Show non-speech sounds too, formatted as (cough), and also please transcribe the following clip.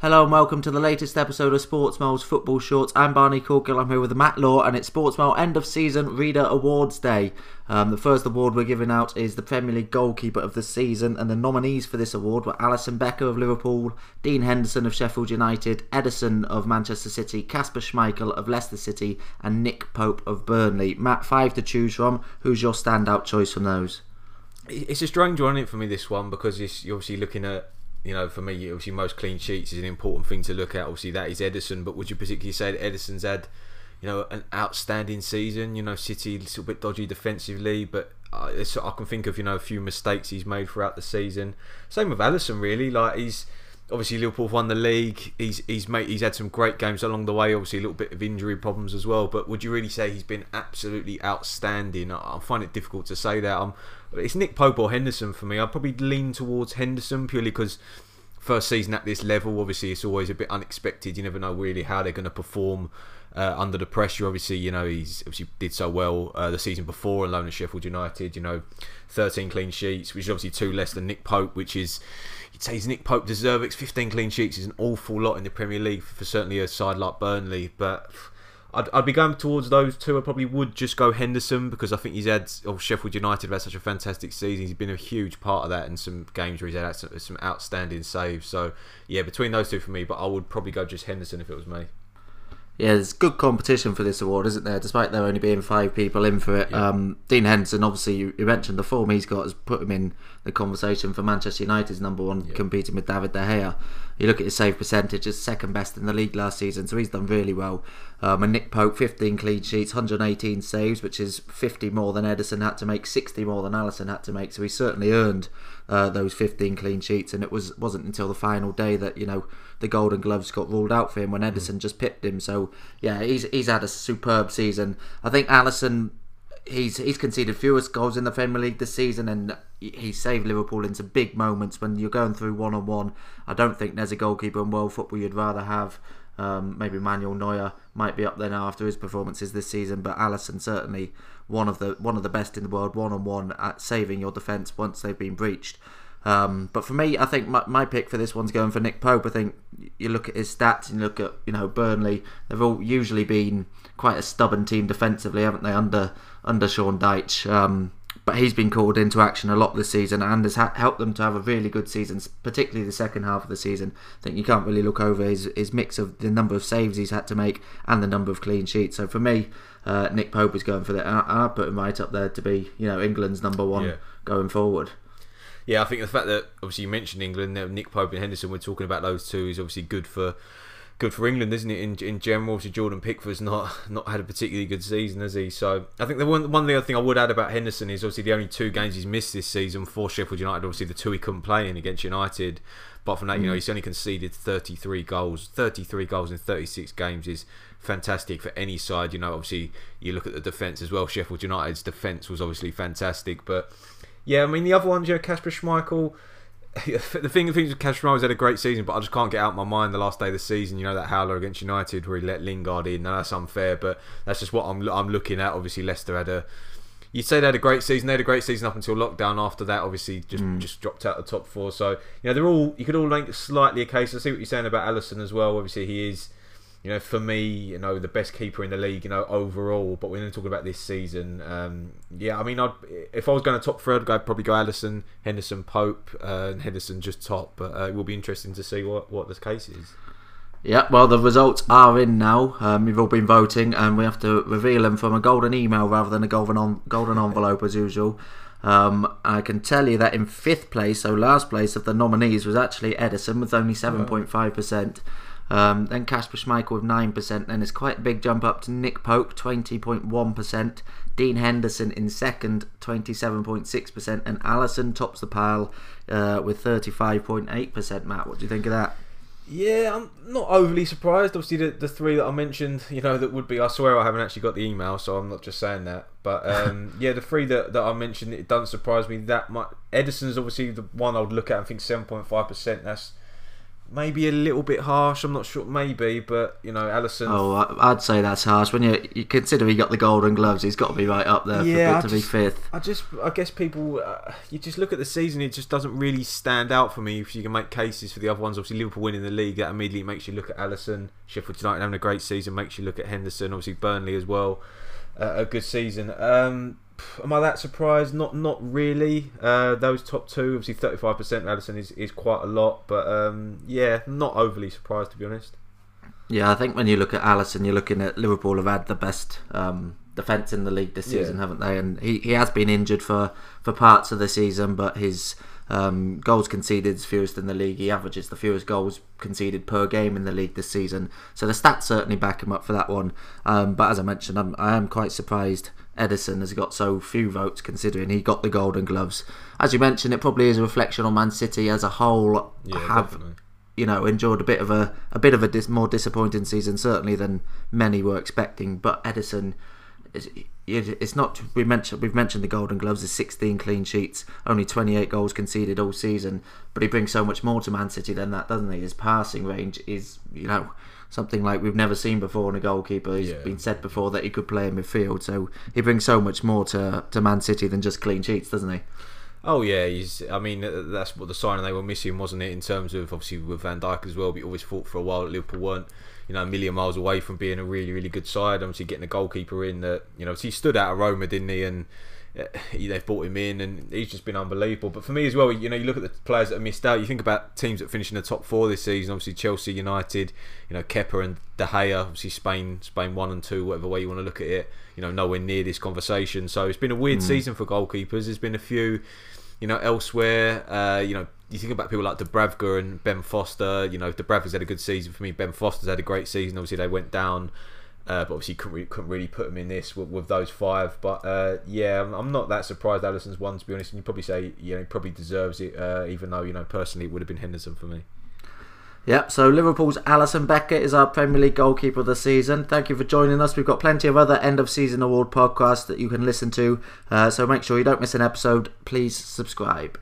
Hello and welcome to the latest episode of Sportsmole's Football Shorts. I'm Barney Corkhill. I'm here with Matt Law, and it's Sportsmole End of Season Reader Awards Day. Um, the first award we're giving out is the Premier League Goalkeeper of the Season, and the nominees for this award were Alisson Becker of Liverpool, Dean Henderson of Sheffield United, Ederson of Manchester City, Kasper Schmeichel of Leicester City, and Nick Pope of Burnley. Matt, five to choose from. Who's your standout choice from those? It's a strange one, is for me, this one, because you're obviously looking at you know, for me, obviously most clean sheets is an important thing to look at. Obviously, that is Ederson, But would you particularly say that Ederson's had, you know, an outstanding season? You know, City a little bit dodgy defensively, but I, I can think of you know a few mistakes he's made throughout the season. Same with Alisson, really. Like he's obviously Liverpool won the league. He's he's made he's had some great games along the way. Obviously a little bit of injury problems as well. But would you really say he's been absolutely outstanding? I, I find it difficult to say that. It's Nick Pope or Henderson for me. I'd probably lean towards Henderson purely because first season at this level, obviously it's always a bit unexpected. You never know really how they're going to perform uh, under the pressure. Obviously, you know he's obviously did so well uh, the season before alone at Sheffield United. You know, 13 clean sheets, which is obviously two less than Nick Pope, which is you'd say Nick Pope deserves 15 clean sheets is an awful lot in the Premier League for certainly a side like Burnley, but I'd, I'd be going towards those two. I probably would just go Henderson because I think he's had oh, Sheffield United have had such a fantastic season. He's been a huge part of that in some games where he's had some, some outstanding saves. So yeah, between those two for me, but I would probably go just Henderson if it was me. Yeah, there's good competition for this award, isn't there? Despite there only being five people in for it. Yeah. Um, Dean Henderson, obviously, you, you, mentioned the form he's got has put him in the conversation for Manchester United's number one, yeah. competing with David De Gea. You look at his save percentage, it's second best in the league last season, so he's done really well. Um, and Nick Pope, 15 clean sheets, 118 saves, which is 50 more than Ederson had to make, 60 more than Alisson had to make. So he certainly earned uh, those 15 clean sheets. And it was wasn't until the final day that you know the Golden Gloves got ruled out for him when Ederson mm. just pipped him. So yeah, he's he's had a superb season. I think Alisson he's he's conceded fewest goals in the Premier League this season, and he saved Liverpool into big moments when you're going through one on one. I don't think there's a goalkeeper in world football you'd rather have. Um, maybe Manuel Neuer might be up there now after his performances this season, but Alisson certainly one of the one of the best in the world, one on one at saving your defence once they've been breached. Um, but for me, I think my, my, pick for this one's going for Nick Pope. I think you look at his stats and you look at you know Burnley. They've all usually been quite a stubborn team defensively, haven't they? Under under Sean Dyche. Um, but he's been called into action a lot this season and has ha- helped them to have a really good season, particularly the second half of the season. I think you can't really look over his, his mix of the number of saves he's had to make and the number of clean sheets. So for me, uh, Nick Pope is going for that. And I, I put him right up there to be, you know, England's number one yeah. going forward. Yeah, I think the fact that obviously you mentioned England, Nick Pope and Henderson, we're talking about those two is obviously good for good for England, isn't it? In in general, obviously Jordan Pickford's not not had a particularly good season, has he? So I think the one one other thing I would add about Henderson is obviously the only two games he's missed this season for Sheffield United. Obviously the two he couldn't play in against United. But from that, you know, mm. he's only conceded 33 goals. 33 goals in 36 games is fantastic for any side. You know, obviously you look at the defence as well. Sheffield United's defence was obviously fantastic, but yeah, I mean the other ones, you know, Kasper Schmeichel (laughs) the thing, the thing with Casemiro has had a great season, but I just can't get out of my mind the last day of the season. You know that howler against United where he let Lingard in. Now that's unfair, but that's just what I'm I'm looking at. Obviously, Leicester had a. You'd say they had a great season. They had a great season up until lockdown. After that, obviously, just mm. just dropped out of the top four. So you know they're all. You could all make slightly a case. I see what you're saying about Alisson as well. Obviously, he is you know, for me, you know, the best keeper in the league, you know, overall. But we're only talking about this season. Um, yeah, I mean, I'd, if I was going to top three, I'd go, probably go Alisson, Henderson, Pope, uh, and Henderson just top. But uh, it will be interesting to see what, what the case is. Yeah, well, the results are in now. Um, you've all been voting, and we have to reveal them from a golden email rather than a golden on, golden envelope as usual. Um, I can tell you that in fifth place, so last place of the nominees, was actually Ederson with only seven point five percent. Um, then Kasper Schmeichel with 9%. Then it's quite a big jump up to Nick Pope, 20.1%. Dean Henderson in second, 27.6%. And Alisson tops the pile uh, with 35.8%. Matt, what do you think of that? Yeah, I'm not overly surprised. Obviously, the, the three that I mentioned, you know, that would be. I swear I haven't actually got the email, so I'm not just saying that. But um, (laughs) yeah, the three that, that I mentioned, it doesn't surprise me that much. Ederson's obviously the one I would look at and think 7.5%. That's maybe a little bit harsh. I'm not sure, maybe, but you know, Alisson. Oh, I'd say that's harsh. When you, you consider he got the Golden Gloves, he's got to be right up there Yeah, for to be just- fifth. I just, I guess people, uh, you just look at the season, it just doesn't really stand out for me. If you can make cases for the other ones, obviously Liverpool winning the league, that immediately makes you look at Alisson. Sheffield United having a great season makes you look at Henderson. Obviously Burnley as well, uh, a good season. Um, am I that surprised? Not, not really. Uh, those top two, obviously thirty-five percent Alisson is, is quite a lot, but um, yeah, not overly surprised to be honest. Yeah, I think when you look at Alisson, you're looking at Liverpool have had the best um, defence in the league this Yeah. season, haven't they? And he, he has been injured for, for parts of the season, but his um, goals conceded is fewest in the league. He averages the fewest goals conceded per game in the league this season. So the stats certainly back him up for that one. Um, but as I mentioned, I'm, I am quite surprised Ederson has got so few votes considering he got the Golden Gloves. As you mentioned, it probably is a reflection on Man City as a whole. Yeah, have definitely. you know enjoyed a bit of a a bit of a dis- more disappointing season certainly than many were expecting. But Ederson, is, it's not we mentioned we've mentioned the Golden Gloves is 16 clean sheets, only 28 goals conceded all season, but he brings so much more to Man City than that, doesn't he? His passing range is you know. Something like we've never seen before in a goalkeeper. He's Yeah. been said before that he could play in midfield, so he brings so much more to, to Man City than just clean sheets, doesn't he? Oh yeah, he's. I mean, uh, that's what the signing they were missing, wasn't it? In terms of obviously with Van Dijk as well, but he always thought for a while that Liverpool weren't, you know, a million miles away from being a really, really good side. Obviously, getting a goalkeeper in that, you know, he stood out of Roma, didn't he? And uh, he, they've brought him in, and he's just been unbelievable. But for me as well, you know, you look at the players that have missed out. You think about teams that finish in the top four this season. Obviously, Chelsea, United, you know, Kepa and De Gea. Obviously, Spain, Spain one and two, whatever way you want to look at it. You know, nowhere near this conversation. So it's been a weird season for goalkeepers. There's been a few you know, elsewhere, uh, you know, you think about people like Dubravka and Ben Foster. You know, Dubravka's had a good season for me. Ben Foster's had a great season. Obviously, they went down, uh, but obviously couldn't really, couldn't really put him in this with, with those five. But uh, yeah, I'm, I'm not that surprised. Alisson's one to be honest, and you probably say you know he probably deserves it, uh, even though you know personally it would have been Henderson for me. Yep, so Liverpool's Alisson Becker is our Premier League goalkeeper of the season. Thank you for joining us. We've got plenty of other end of season award podcasts that you can listen to, uh, so make sure you don't miss an episode. Please subscribe.